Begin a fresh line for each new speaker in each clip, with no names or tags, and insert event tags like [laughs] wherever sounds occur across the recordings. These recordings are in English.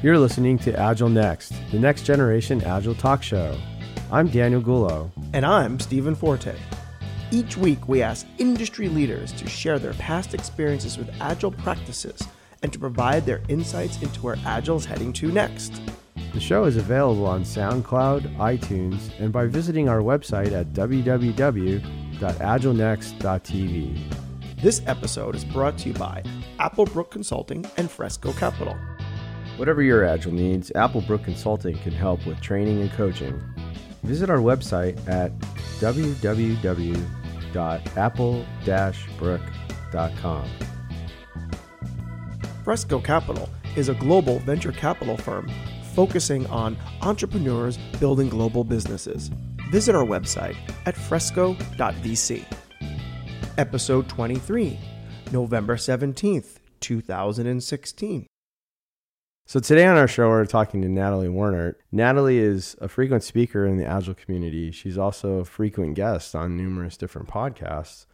You're listening to Agile Next, the next generation Agile talk show. I'm Daniel Gullo.
And I'm Stephen Forte. Each week, we ask industry leaders to share their past experiences with Agile practices and to provide their insights into where Agile is heading to next.
The show is available on SoundCloud, iTunes, and by visiting our website at www.agilenext.tv.
This episode is brought to you by Applebrook Consulting and Fresco Capital.
Whatever your Agile needs, Applebrook Consulting can help with training and coaching. Visit our website at www.apple-brook.com.
Fresco Capital is a global venture capital firm focusing on entrepreneurs building global businesses. Visit our website at fresco.vc. Episode 23, November 17th, 2016.
So today on our show, we're talking to Natalie Warnert. Natalie is a frequent speaker in the Agile community. She's also a frequent guest on numerous different podcasts.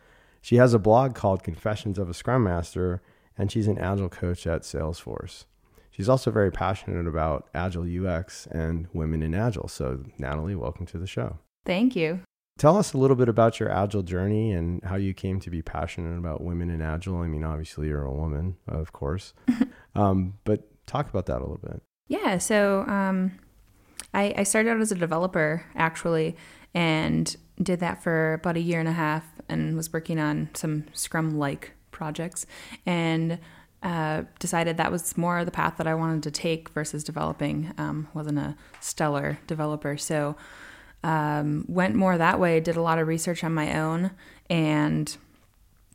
She has a blog called Confessions of a Scrum Master, and she's an Agile coach at Salesforce. She's also very passionate about Agile UX and women in Agile. So, Natalie, welcome to the show.
Thank you.
Tell us a little bit about your Agile journey and how you came to be passionate about women in Agile. I mean, obviously, you're a woman, of course, [laughs] um, but talk about that a little bit.
Yeah. So um, I, I started out as a developer actually, and did that for about a year and a half, and was working on some Scrum-like projects, and uh, decided that was more the path that I wanted to take versus developing. Um, wasn't a stellar developer, so um, went more that way. Did a lot of research on my own, and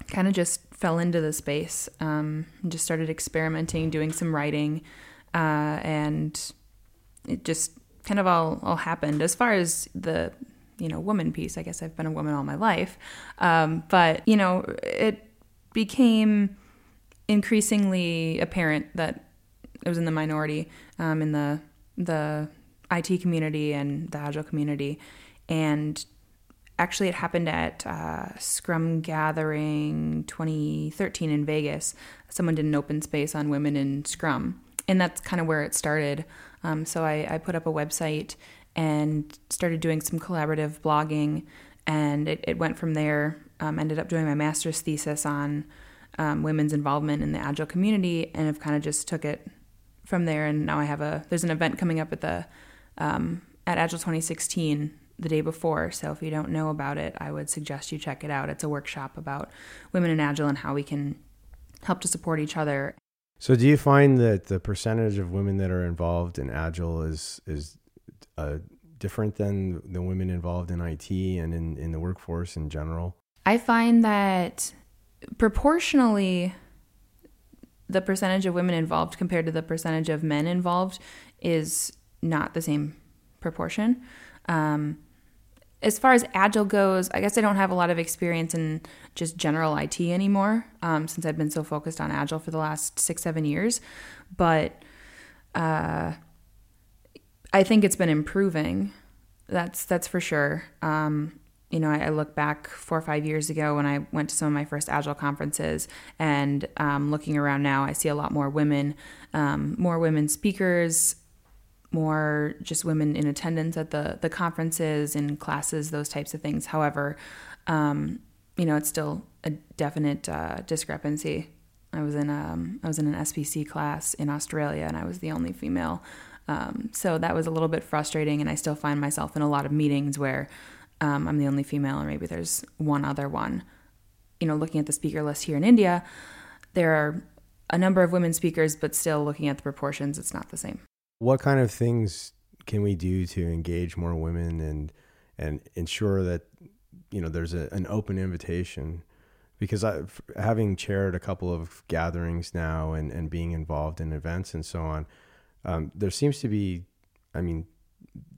kind of just fell into the space. Um, and just started experimenting, doing some writing, uh, and it just kind of all all happened. As far as the you know woman piece, I guess I've been a woman all my life, um, but you know it became increasingly apparent that I was in the minority um, in the the IT community and the Agile community, and actually it happened at uh, Scrum Gathering 2013 in Vegas. Someone did an open space on women in Scrum, and that's kind of where it started. Um, so I, I, put up a website and started doing some collaborative blogging, and it, it went from there. Um, ended up doing my master's thesis on um, women's involvement in the Agile community, and have kind of just took it from there. And now I have a there's an event coming up at the um, at Agile 2016 the day before. So if you don't know about it, I would suggest you check it out. It's a workshop about women in Agile and how we can help to support each other.
So do you find that the percentage of women that are involved in Agile is is uh, different than the women involved in IT and in, in the workforce in general?
I find that proportionally the percentage of women involved compared to the percentage of men involved is not the same proportion. Um, as far as agile goes, I guess I don't have a lot of experience in just general IT anymore um, since I've been so focused on agile for the last six, seven years. But uh, I think it's been improving. That's that's for sure. Um, you know, I, I, look back four or five years ago when I went to some of my first agile conferences, and um, looking around now, I see a lot more women, um, more women speakers, more just women in attendance at the the conferences and classes, those types of things. However, um, you know, it's still a definite uh, discrepancy. I was in um, I was in an SPC class in Australia, and I was the only female. Um, so that was a little bit frustrating, and I still find myself in a lot of meetings where um, I'm the only female, and maybe there's one other one. You know, looking at the speaker list here in India, there are a number of women speakers, but still looking at the proportions, it's not the same.
What kind of things can we do to engage more women and and ensure that you know there's a, an open invitation? Because I, having chaired a couple of gatherings now and, and being involved in events and so on, um, there seems to be, I mean,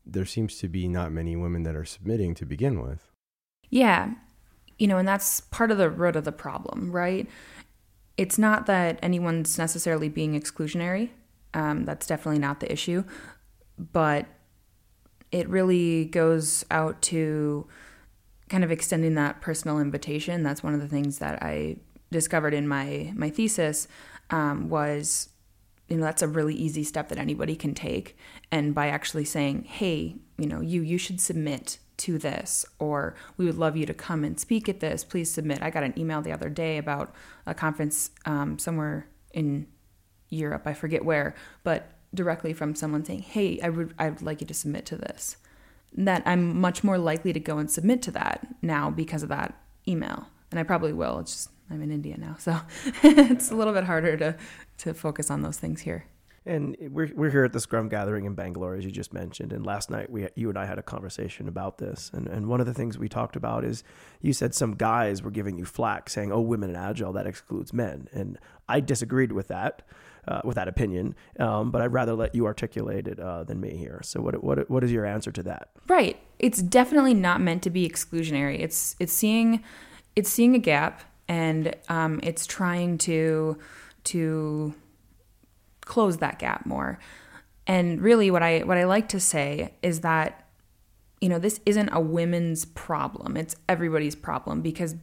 there seems to be not many women that are submitting to begin with.
Yeah. You know, and that's part of the root of the problem, right? It's not that anyone's necessarily being exclusionary. Um, that's definitely not the issue. But it really goes out to kind of extending that personal invitation. That's one of the things that I discovered in my my thesis um, was you know that's a really easy step that anybody can take and by actually saying hey you know you you should submit to this or we would love you to come and speak at this please submit i got an email the other day about a conference um, somewhere in europe i forget where but directly from someone saying hey i would i would like you to submit to this that i'm much more likely to go and submit to that now because of that email and i probably will it's just i'm in india now [laughs] so it's a little bit harder to to focus on those things here.
And we're, we're here at the Scrum gathering in Bangalore, as you just mentioned. And last night, we you and I had a conversation about this. And, and one of the things we talked about is you said some guys were giving you flack, saying, "Oh, women in agile that excludes men." And I disagreed with that, uh, with that opinion. Um, but I'd rather let you articulate it uh, than me here. So what what what is your answer to that?
Right. It's definitely not meant to be exclusionary. It's it's seeing it's seeing a gap and um, it's trying to to close that gap more. And really what I what I like to say is that you know, this isn't a women's problem. It's everybody's problem because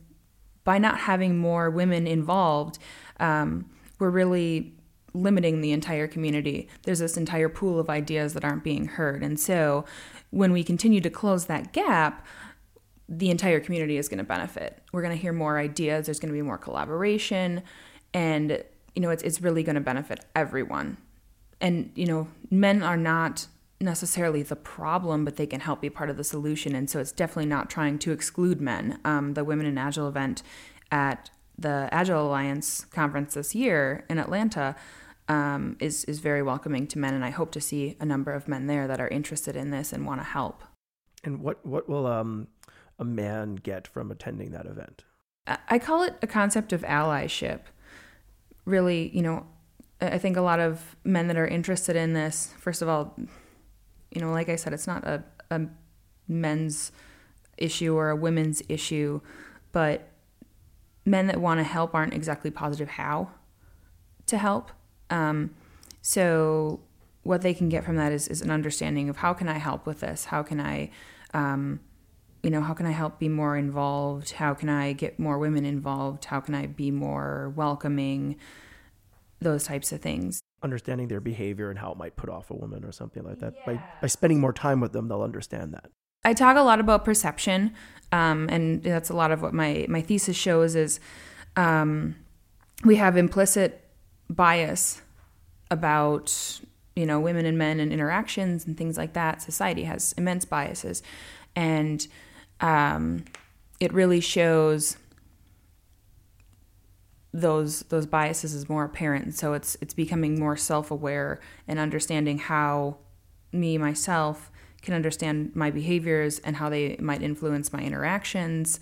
by not having more women involved, um, we're really limiting the entire community. There's this entire pool of ideas that aren't being heard. And so when we continue to close that gap, the entire community is going to benefit. We're going to hear more ideas, there's going to be more collaboration, and you know, it's it's really going to benefit everyone. And you know, men are not necessarily the problem, but they can help be part of the solution. And so it's definitely not trying to exclude men. Um, the Women in Agile event at the Agile Alliance conference this year in Atlanta um, is is very welcoming to men, and I hope to see a number of men there that are interested in this and want to help.
And what what will um, a man get from attending that event?
I call it a concept of allyship really, you know, I think a lot of men that are interested in this, first of all, you know, like I said, it's not a, a men's issue or a women's issue, but men that want to help aren't exactly positive how to help. Um, so what they can get from that is, is an understanding of how can I help with this? How can I, um, you know, how can I help be more involved? How can I get more women involved? How can I be more welcoming? Those types of things.
Understanding their behavior and how it might put off a woman or something like that. Yeah. By, by spending more time with them, they'll understand that.
I talk a lot about perception, um, and that's a lot of what my, my thesis shows is um, we have implicit bias about you know women and men and interactions and things like that. Society has immense biases, and um, it really shows those those biases is more apparent. So it's it's becoming more self aware and understanding how me myself can understand my behaviors and how they might influence my interactions.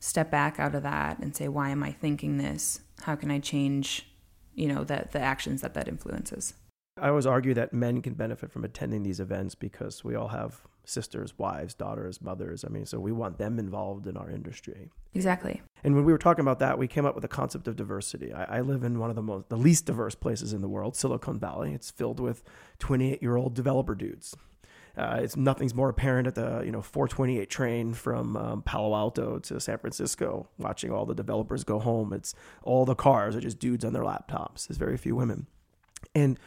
Step back out of that and say, why am I thinking this? How can I change, you know, that the actions that that influences?
I always argue that men can benefit from attending these events because we all have sisters, wives, daughters, mothers. I mean, so we want them involved in our industry.
Exactly.
And when we were talking about that, we came up with the concept of diversity. I, I live in one of the most, the least diverse places in the world, Silicon Valley. It's filled with 28 year old developer dudes. Uh, it's nothing's more apparent at the you know 428 train from um, Palo Alto to San Francisco, watching all the developers go home. It's all the cars are just dudes on their laptops. There's very few women, and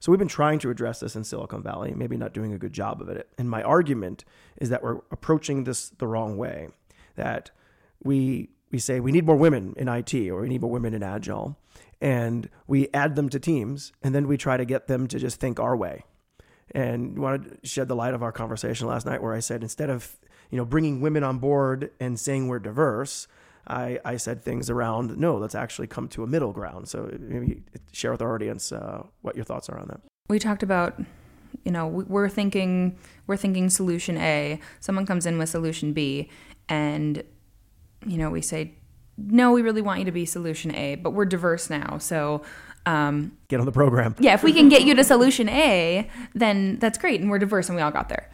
so we've been trying to address this in Silicon Valley, maybe not doing a good job of it. And my argument is that we're approaching this the wrong way. That we we say we need more women in IT or we need more women in agile and we add them to teams and then we try to get them to just think our way. And want to shed the light of our conversation last night where I said instead of, you know, bringing women on board and saying we're diverse, I, I said things around, no, let's actually come to a middle ground. So maybe share with our audience uh, what your thoughts are on that.
We talked about, you know, we're thinking we're thinking solution A. Someone comes in with solution B, and you know we say, no, we really want you to be solution A, but we're diverse now, so. Um,
get on the program.
yeah, if we can get you to solution A, then that's great, and we're diverse, and we all got there.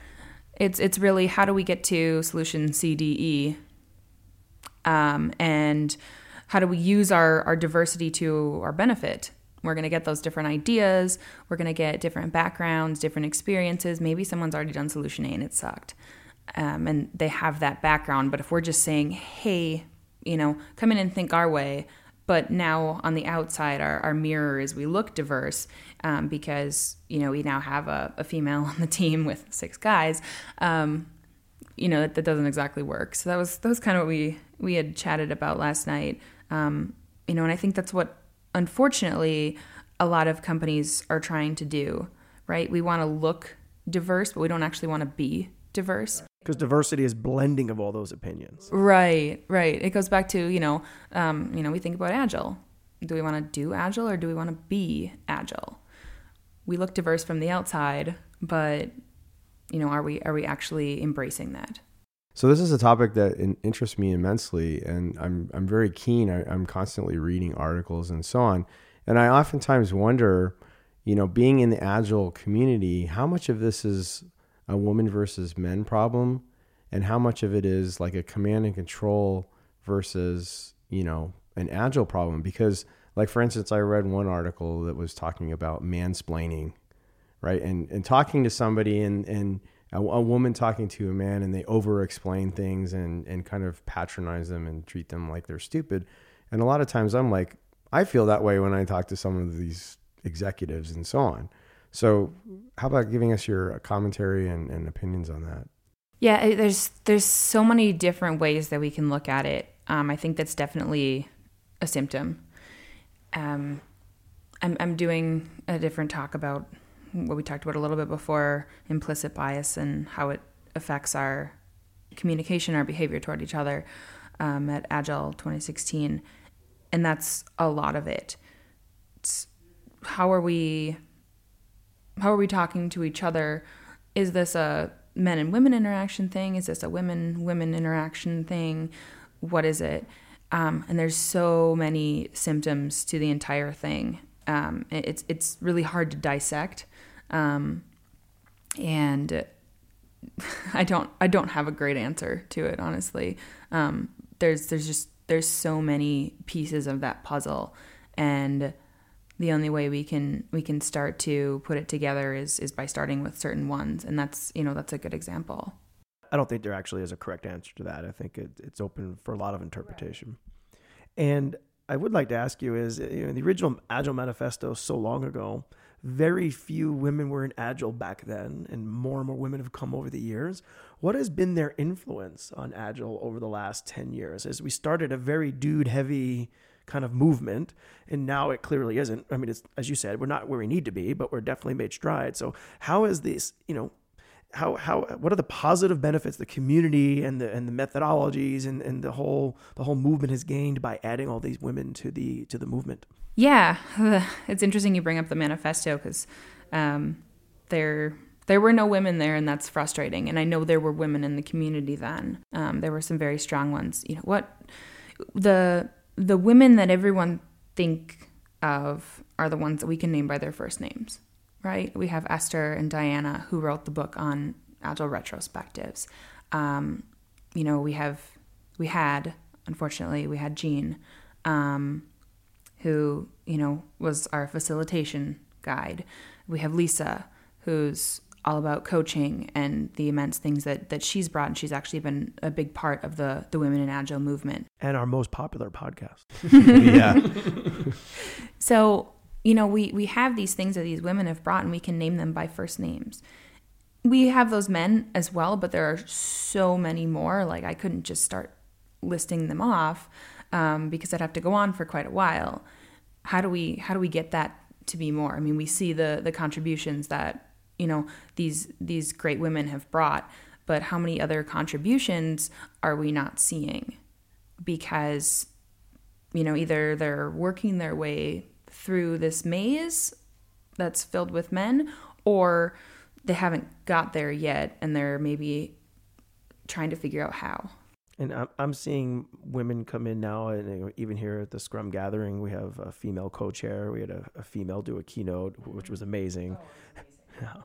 It's it's really how do we get to solution C, D, E um, and how do we use our, our diversity to our benefit we're going to get those different ideas we're going to get different backgrounds different experiences maybe someone's already done solution a and it sucked um, and they have that background but if we're just saying hey you know come in and think our way but now on the outside, our, our mirror is we look diverse um, because you know we now have a, a, female on the team with six guys. Um, you know that, that, doesn't exactly work. So that was that was kind of what we we had chatted about last night. Um, you know, and I think that's what unfortunately a lot of companies are trying to do. Right? We want to look diverse, but we don't actually want to be diverse
because diversity is blending of all those opinions.
Right, right. It goes back to you know, um, you know, we think about agile. Do we want to do agile or do we want to be agile? We look diverse from the outside, but you know, are we are we actually embracing that?
So this is a topic that interests me immensely, and I'm I'm very keen. I, I'm constantly reading articles and so on, and I oftentimes wonder, you know, being in the agile community, how much of this is a woman versus men problem and how much of it is like a command and control versus you know an agile problem? Because like for instance i read one article that was talking about mansplaining right? And and talking to somebody and and a, a woman talking to a man and they over explain things and and kind of patronize them and treat them like they're stupid. And a lot of times i'm like i feel that way when i talk to some of these executives and so on so, how about giving us your commentary and, and opinions on that?
Yeah, there's there's so many different ways that we can look at it. Um, I think that's definitely a symptom. Um, I'm I'm doing a different talk about what we talked about a little bit before, implicit bias and how it affects our communication, our behavior toward each other um, at Agile 2016, and that's a lot of it. It's how are we how are we talking to each other? Is this a men and women interaction thing? Is this a women women interaction thing? What is it? Um, and there's so many symptoms to the entire thing. Um, it's it's really hard to dissect, um, and [laughs] I don't I don't have a great answer to it honestly. Um, there's there's just there's so many pieces of that puzzle, and the only way we can we can start to put it together is is by starting with certain ones. And that's you know that's a good example.
I don't think there actually is a correct answer to that. I think it, it's open for a lot of interpretation. And i would like to ask you is you know the original agile manifesto so long ago very few women were in agile back then and more and more women have come over the years. What has been their influence on agile over the last 10 years? As we started a very dude heavy kind of movement. And now it clearly isn't. I mean, it's, as you said, we're not where we need to be, but we're definitely made strides. So how is this, you know, how, how, what are the positive benefits the community and the, and the methodologies and, and the whole, the whole movement has gained by adding all these women to the, to the movement?
Yeah. [sighs] It's interesting you bring up the manifesto because, um, there, there were no women there, and that's frustrating. And I know there were women in the community then. Um, there were some very strong ones. You know what? The the women that everyone think of are the ones that we can name by their first names, right? We have Esther and Diana who wrote the book on agile retrospectives. Um, you know, we have we had unfortunately we had Jean, um, who you know was our facilitation guide. We have Lisa, who's all about coaching and the immense things that that she's brought and she's actually been a big part of the the women in agile movement.
And our most popular podcast. [laughs]
Yeah.
So you know we we have these things that these women have brought and we can name them by first names. We have those men as well but there are so many more. Like i couldn't just start listing them off um, because i'd have to go on for quite a while. How do we how do we get that to be more? I mean we see the the contributions that you know these these great women have brought but how many other contributions are we not seeing because you know either they're working their way through this maze that's filled with men or they haven't got there yet and they're maybe trying to figure out how
and I'm seeing women come in now, and even here at the Scrum gathering, we have a female co-chair. We had a, a female do a keynote, which was amazing. Oh, Yeah. [laughs]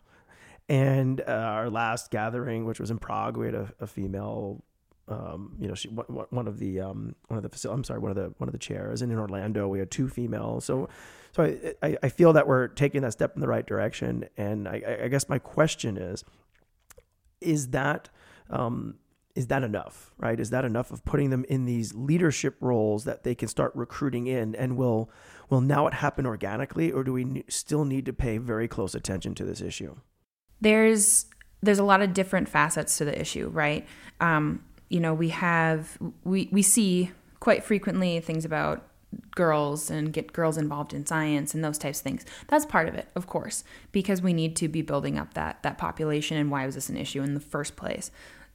And uh, our last gathering, which was in Prague, we had a, a female. Um, you know, she one of the um, one of the facil- I'm sorry, one of the one of the chairs. And in Orlando, we had two females. So, so I, I, I feel that we're taking that step in the right direction. And I, I guess my question is, is that um, is that enough, right? Is that enough of putting them in these leadership roles that they can start recruiting in? And will will now it happen organically, or do we still need to pay very close attention to this issue?
There's there's a lot of different facets to the issue, right? Um, you know, we have we we see quite frequently things about girls and get girls involved in science and those types of things. That's part of it, of course, because we need to be building up that that population and why was this an issue in the first place.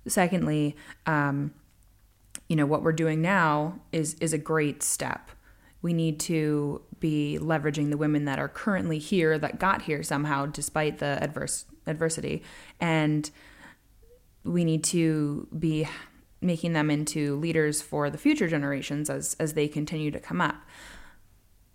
Secondly, um, you know what we're doing now is is a great step. We need to be leveraging the women that are currently here that got here somehow despite the adverse adversity, and we need to be making them into leaders for the future generations as as they continue to come up.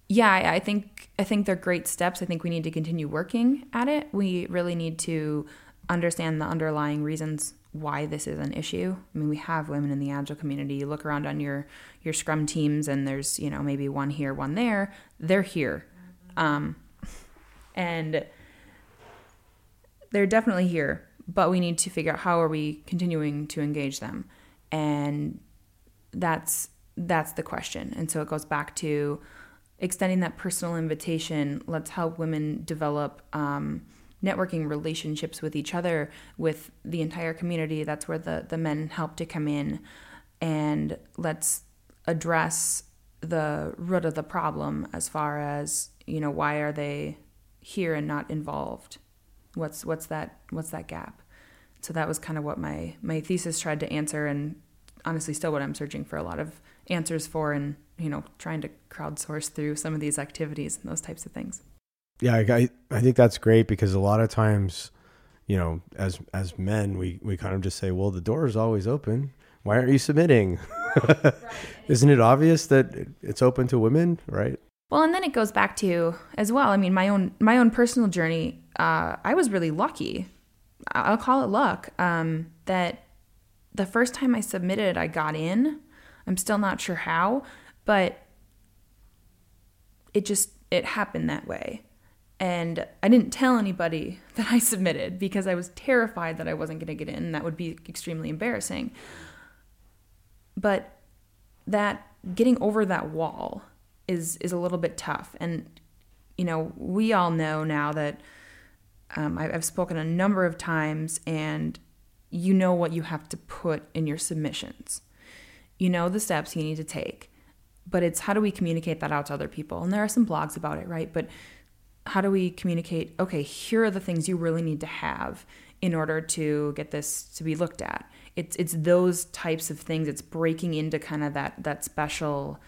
Yeah, I, I think I think they're great steps. I think we need to continue working at it. We really need to understand the underlying reasons why this is an issue. I mean, we have women in the agile community. You look around on your your scrum teams, and there's you know maybe one here, one there. They're here, um, and they're definitely here. But we need to figure out how are we continuing to engage them, and that's that's the question. And so it goes back to extending that personal invitation. Let's help women develop. Um, networking relationships with each other, with the entire community. That's where the, the men help to come in. And let's address the root of the problem as far as, you know, why are they here and not involved? What's what's that what's that gap? So that was kind of what my my thesis tried to answer and honestly still what I'm searching for a lot of answers for and, you know, trying to crowdsource through some of these activities and those types of things.
Yeah, I, I think that's great because a lot of times, you know, as as men, we we kind of just say, well, the door is always open. Why aren't you submitting? [laughs] right. Isn't it obvious that it's open to women, right?
Well, and then it goes back to as well. I mean, my own my own personal journey. Uh, I was really lucky. I'll call it luck. Um, that the first time I submitted, I got in. I'm still not sure how, but it just it happened that way. And I didn't tell anybody [laughs] that I submitted because I was terrified that I wasn't going to get in. That would be extremely embarrassing. But that getting over that wall is is a little bit tough. And you know, we all know now that um, I've spoken a number of times, and you know what you have to put in your submissions. You know the steps you need to take, but it's how do we communicate that out to other people? And there are some blogs about it, right? But how do we communicate okay here are the things you really need to have in order to get this to be looked at. It's it's those types of things. It's breaking into kind of that that special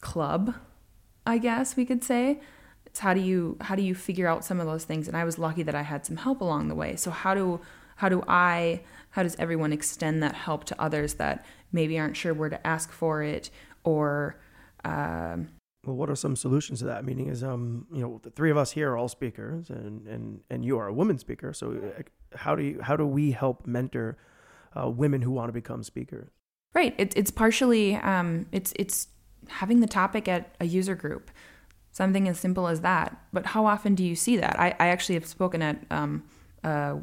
club i guess we could say. It's how do you how do you figure out some of those things? And i was lucky that i had some help along the way. So how do how do i how does everyone extend that help to others that maybe aren't sure where to ask for it or um,
well, what are some solutions to that? Meaning, is um, you know, the three of us here are all speakers, and and and you are a woman speaker. So, uh, how do you how do we help mentor uh, women who want to become speakers?
Right. It's it's partially um, it's it's having the topic at a user group, something as simple as that. But how often do you see that? I I actually have spoken at um, a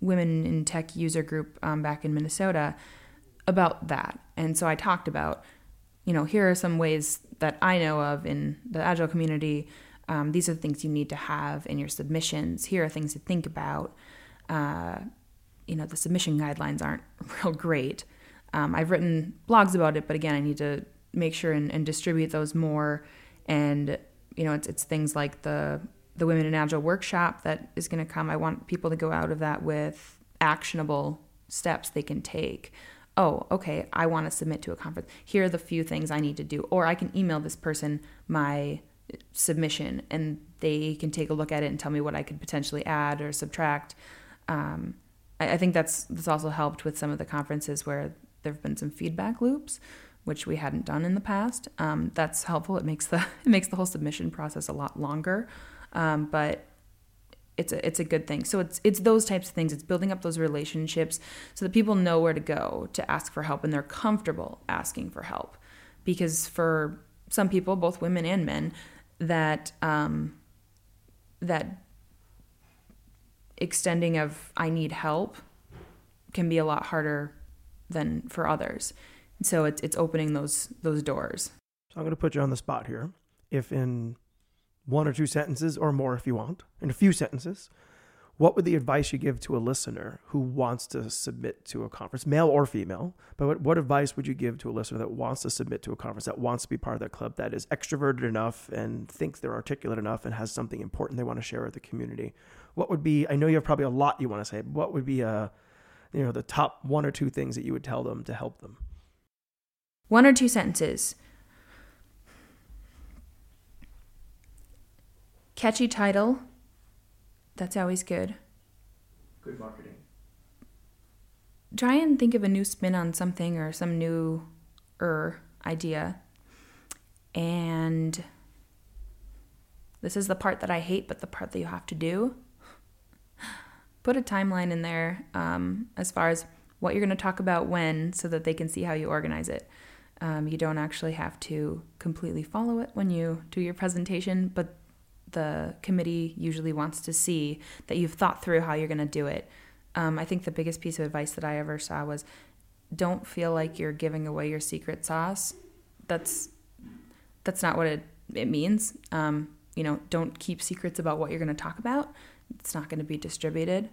women in tech user group um, back in Minnesota about that, and so I talked about you know, here are some ways that I know of in the Agile community. Um, these are the things you need to have in your submissions. Here are things to think about. Uh, you know, the submission guidelines aren't [laughs] real great. Um, I've written blogs about it, but again, I need to make sure and, and distribute those more. And you know, it's it's things like the the Women in Agile workshop that is going to come. I want people to go out of that with actionable steps they can take oh, okay, I want to submit to a conference. Here are the few things I need to do. Or I can email this person my submission and they can take a look at it and tell me what I could potentially add or subtract. Um, I, I, think that's that's also helped with some of the conferences where there have been some feedback loops, which we hadn't done in the past. Um, that's helpful. It makes the [laughs] it makes the whole submission process a lot longer. Um, but it's a it's a good thing. So it's it's those types of things. It's building up those relationships so that people know where to go to ask for help and they're comfortable asking for help. Because for some people, both women and men, that um, that extending of I need help can be a lot harder than for others. So it's it's opening those those doors.
So I'm going to put you on the spot here. If in one or two sentences or more if you want, in a few sentences, what would the advice you give to a listener who wants to submit to a conference, male or female? But what, what, advice would you give to a listener that wants to submit to a conference, that wants to be part of that club, that is extroverted enough and thinks they're articulate enough and has something important they want to share with the community? What would be? I know you have probably a lot you want to say. But what would be a, uh, you know, the top one or two things that you would tell them to help them?
One or two sentences. Catchy title that's always good.
Good marketing.
Try and think of a new spin on something or some new er idea. And this is the part that I hate, but the part that you have to do. [laughs] Put a timeline in there um, as far as what you're going to talk about when so that they can see how you organize it. Um, you don't actually have to completely follow it when you do your presentation, but the committee usually wants to see that you've thought through how you're going to do it. Um, I think the biggest piece of advice that I ever saw was don't feel like you're giving away your secret sauce. That's that's not what it it means. Um, you know, don't keep secrets about what you're going to talk about. It's not going to be distributed.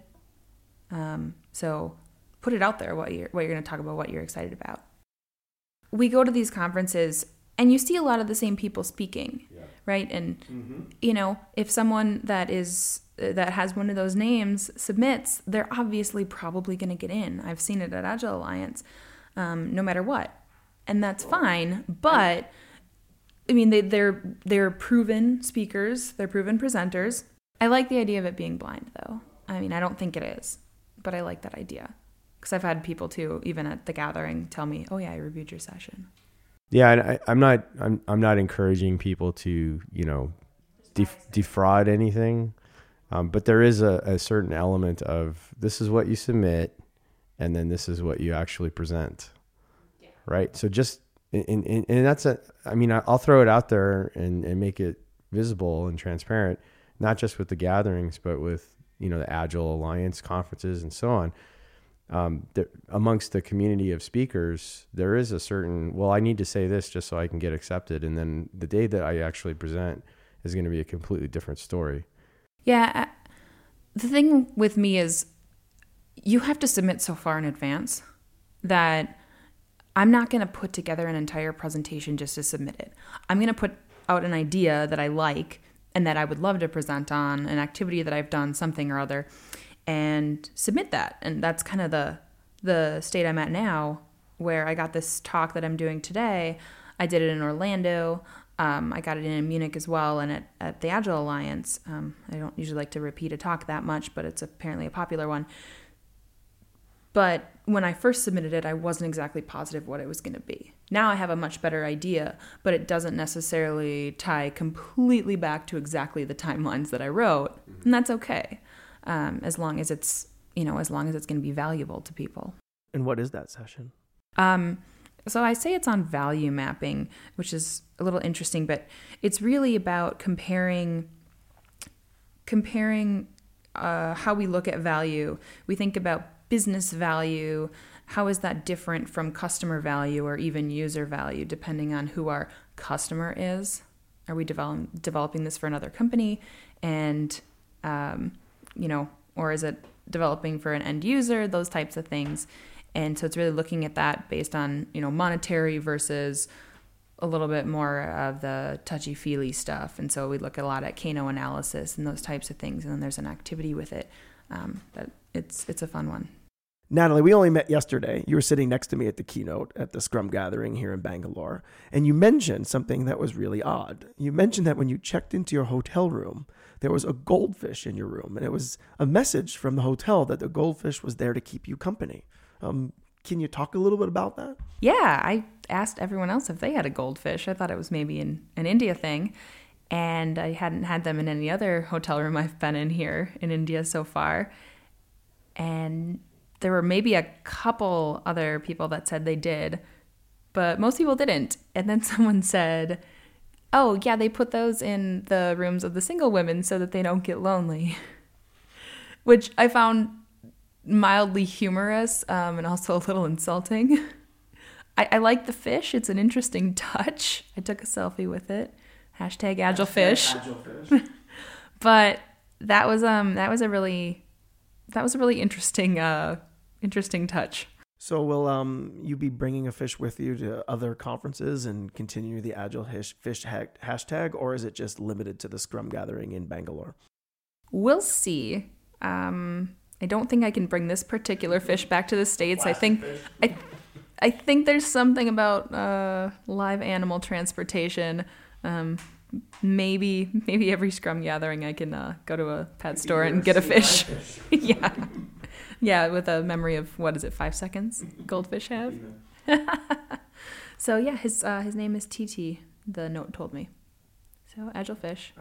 Um, so put it out there what you're what you're going to talk about, what you're excited about. We go to these conferences and you see a lot of the same people speaking yeah. right? And mm-hmm. you know if someone that is that has one of those names submits they're obviously probably going to get in. I've seen it at agile alliance um, no matter what. And that's fine but i mean they, they're they're proven speakers they're proven presenters. I like the idea of it being blind though. I mean i don't think it is but i like that idea. Because i've had people too even at the gathering tell me oh yeah i reviewed your session
yeah, I, am not. I'm. I'm not encouraging people to, you know, def- defraud anything. Um, but there is a, a, certain element of this is what you submit, and then this is what you actually present, yeah. right? So just and, and, and that's a. I mean, I'll throw it out there and, and make it visible and transparent, not just with the gatherings, but with you know the Agile Alliance conferences and so on um, there, amongst the community of speakers, there is a certain, well, I need to say this just so I can get accepted. And then the day that I actually present is going to be a completely different story.
Yeah. The thing with me is you have to submit so far in advance that I'm not going to put together an entire presentation just to submit it. I'm going to put out an idea that I like and that I would love to present on, an activity that I've done, something or other and submit that. And that's kind of the the state I'm at now, where I got this talk that I'm doing today. I did it in Orlando. Um, I got it in Munich as well, and at, at the Agile Alliance. Um, I don't usually like to repeat a talk that much, but it's apparently a popular one. But when I first submitted it, I wasn't exactly positive what it was going to be. Now I have a much better idea, but it doesn't necessarily tie completely back to exactly the timelines that I wrote, and that's okay um, as long as it's you know as long as it's going to be valuable to people.
And what is that session?
Um, so I say it's on value mapping, which is a little interesting, but it's really about comparing comparing uh, how we look at value. We think about business value. How is that different from customer value or even user value, depending on who our customer is? Are we develop, developing this for another company? And um, you know, or is it developing for an end user, those types of things. And so it's really looking at that based on, you know, monetary versus a little bit more of the touchy feely stuff. And so we look a lot at Kano analysis and those types of things. And then there's an activity with it. Um, but it's it's a fun one.
Natalie, we only met yesterday. You were sitting next to me at the keynote at the Scrum gathering here in Bangalore, and you mentioned something that was really odd. You mentioned that when you checked into your hotel room, there was a goldfish in your room, and it was a message from the hotel that the goldfish was there to keep you company. Um, can you talk a little bit about that?
Yeah, I asked everyone else if they had a goldfish. I thought it was maybe an, an India thing, and I hadn't had them in any other hotel room I've been in here in India so far. And there were maybe a couple other people that said they did, but most people didn't. And then [laughs] someone said, oh, yeah, they put those in the rooms of the single women so that they don't get lonely. [laughs] which I found mildly humorous um, and also a little insulting. [laughs] I, I like the fish. It's an interesting touch. I took a selfie with it. Hashtag agile fish. but that was um that was a really that was a really interesting uh interesting touch.
So will um you be bringing a fish with you to other conferences and continue the agile fish hashtag, or is it just limited to the Scrum gathering in Bangalore?
We'll see. Um, I don't think I can bring this particular fish back to the states. Plastic I think. I I think there's something about uh, live animal transportation. Um, maybe maybe every Scrum gathering I can uh, go to a pet store and get a fish. fish. [laughs] yeah, yeah, with a memory of what is it, five seconds? Goldfish have. [laughs] so yeah, his uh, his name is TT. The note told me. So agile fish.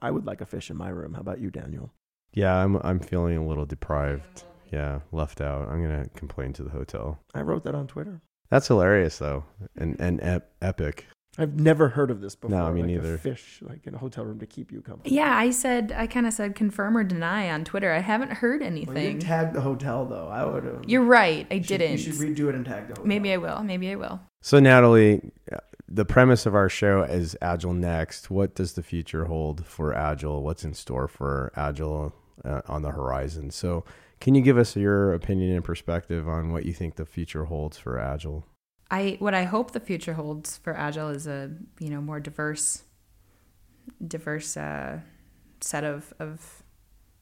I would like a fish in my room. How about you, Daniel?
Yeah, I'm I'm feeling a little deprived. Yeah, left out. I'm gonna complain to the hotel.
I wrote that on Twitter.
That's hilarious though, and and ep- epic.
I've never heard of this before.
No, I mean
like
neither.
fish, like in a hotel room to keep you company.
Yeah, I said I kind of said confirm or deny on Twitter. I haven't heard anything. Well,
you tagged the hotel though. I would. have.
You're right. I
you
didn't.
Should, you should redo it and tag the hotel.
Maybe I will. Maybe I will.
So Natalie, the premise of our show is Agile Next. What does the future hold for Agile? What's in store for Agile uh, on the horizon? So, can you give us your opinion and perspective on what you think the future holds for Agile?
I what I hope the future holds for Agile is a you know more diverse, diverse uh, set of of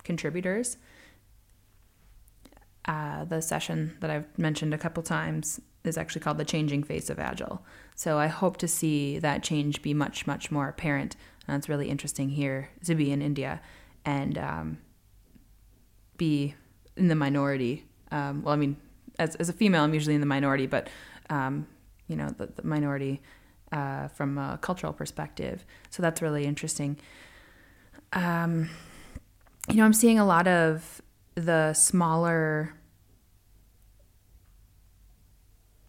contributors. Uh, the session that I've mentioned a couple times is actually called the changing face of Agile. So I hope to see that change be much much more apparent. And it's really interesting here to be in India and um, be in the minority. Um, well, I mean, as, as a female, I'm usually in the minority, but um, you know, the, the minority uh, from a cultural perspective. So that's really interesting. Um, you know, I'm seeing a lot of the smaller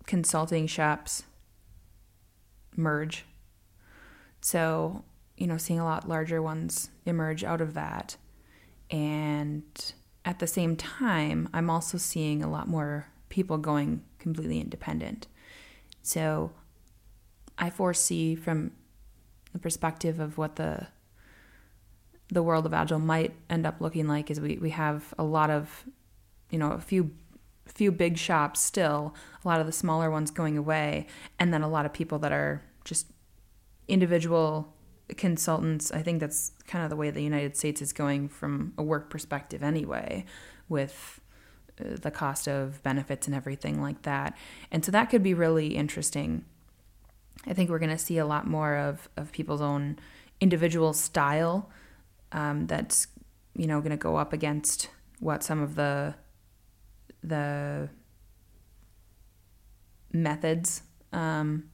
consulting shops merge. So, you know, seeing a lot larger ones emerge out of that. And at the same time, I'm also seeing a lot more people going completely independent. So I foresee from the perspective of what the the world of agile might end up looking like is we, we have a lot of you know a few few big shops still a lot of the smaller ones going away and then a lot of people that are just individual consultants. I think that's kind of the way the united states is going from a work perspective anyway with the cost of benefits and everything like that. And so that could be really interesting. I think we're going to see a lot more of, of people's own individual style um, that's you know going to go up against what some of the the methods um,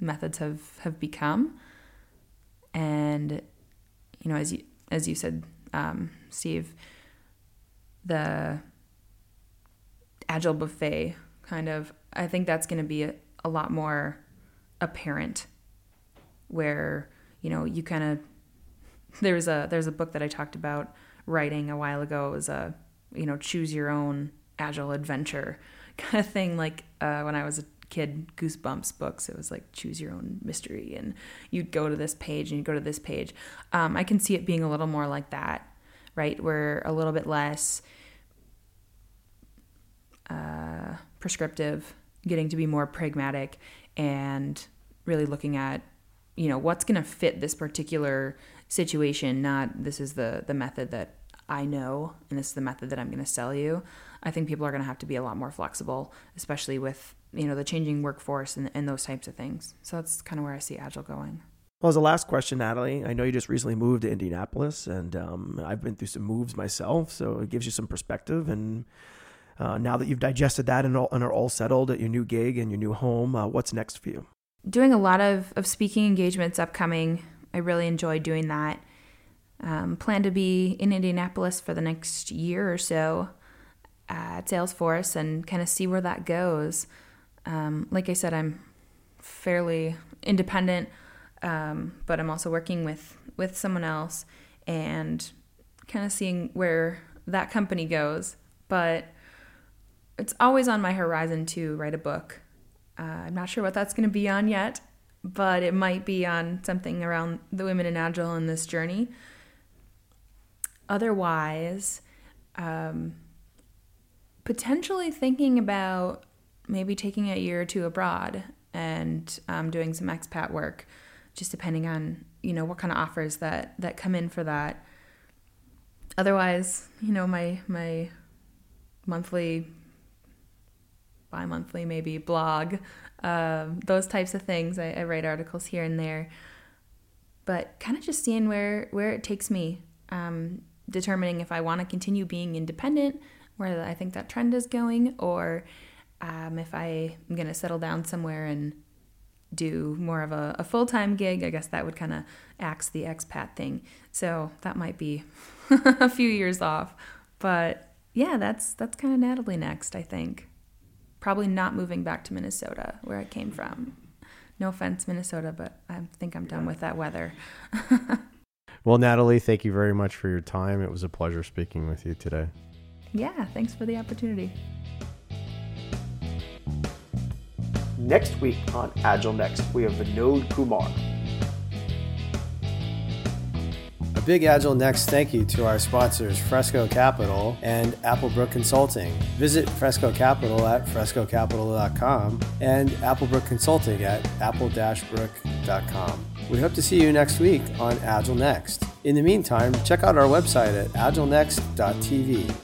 methods have have become and you know as you as you said um, Steve the agile buffet kind of i think that's going to be a, a, lot more apparent where you know you kind of [laughs] there's a there's a book that i talked about writing a while ago. It was a you know choose your own agile adventure [laughs] kind of thing. Like uh, when i was a kid goosebumps books it was like choose your own mystery and you'd go to this page and you'd go to this page. Um, i can see it being a little more like that right? Where a little bit less prescriptive, getting to be more pragmatic, and really looking at you know what's going to fit this particular situation. Not this is the the method that I know, and this is the method that I'm going to sell you. I think people are going to have to be a lot more flexible, especially with you know the changing workforce and, and those types of things. So that's kind of where I see Agile going.
Well, as a last question, Natalie, I know you just recently moved to Indianapolis, and um, I've been through some moves myself, so it gives you some perspective. And uh, now that you've digested that and, all, and, are all settled at your new gig and your new home, uh, what's next for you?
Doing a lot of, of speaking engagements upcoming. I really enjoy doing that. Um, plan to be in Indianapolis for the next year or so at Salesforce and kind of see where that goes. Um, like I said, I'm fairly independent, um, but I'm also working with with someone else and kind of seeing where that company goes. But it's always on my horizon to write a book. Uh, I'm not sure what that's going to be on yet, but it might be on something around the women in Agile in this journey. Otherwise, um, potentially thinking about maybe taking a year or two abroad and um, doing some expat work, just depending on you know what kind of offers that that come in for that. Otherwise, you know my my monthly, bi-monthly maybe blog, um, those types of things. I, I write articles here and there, but kind of just seeing where where it takes me. Um, determining if I want to continue being independent, where I think that trend is going, or um, if I am going to settle down somewhere and do more of a, a full time gig, I guess that would kind of axe the expat thing. So that might be [laughs] a few years off. But yeah, that's that's kind of Natalie next, I think. Probably not moving back to Minnesota, where I came from. No offense, Minnesota, but I think I'm done with that weather. [laughs]
well, Natalie, thank you very much for your time. It was a pleasure speaking with you today.
Yeah, thanks for the opportunity.
Next week on Agile Next, we have Vinod Kumar.
Big Agile Next thank you to our sponsors Fresco Capital and Applebrook Consulting. Visit Fresco Capital at frescocapital.com and Applebrook Consulting at apple-brook.com. We hope to see you next week on Agile Next. In the meantime, check out our website at agilenext.tv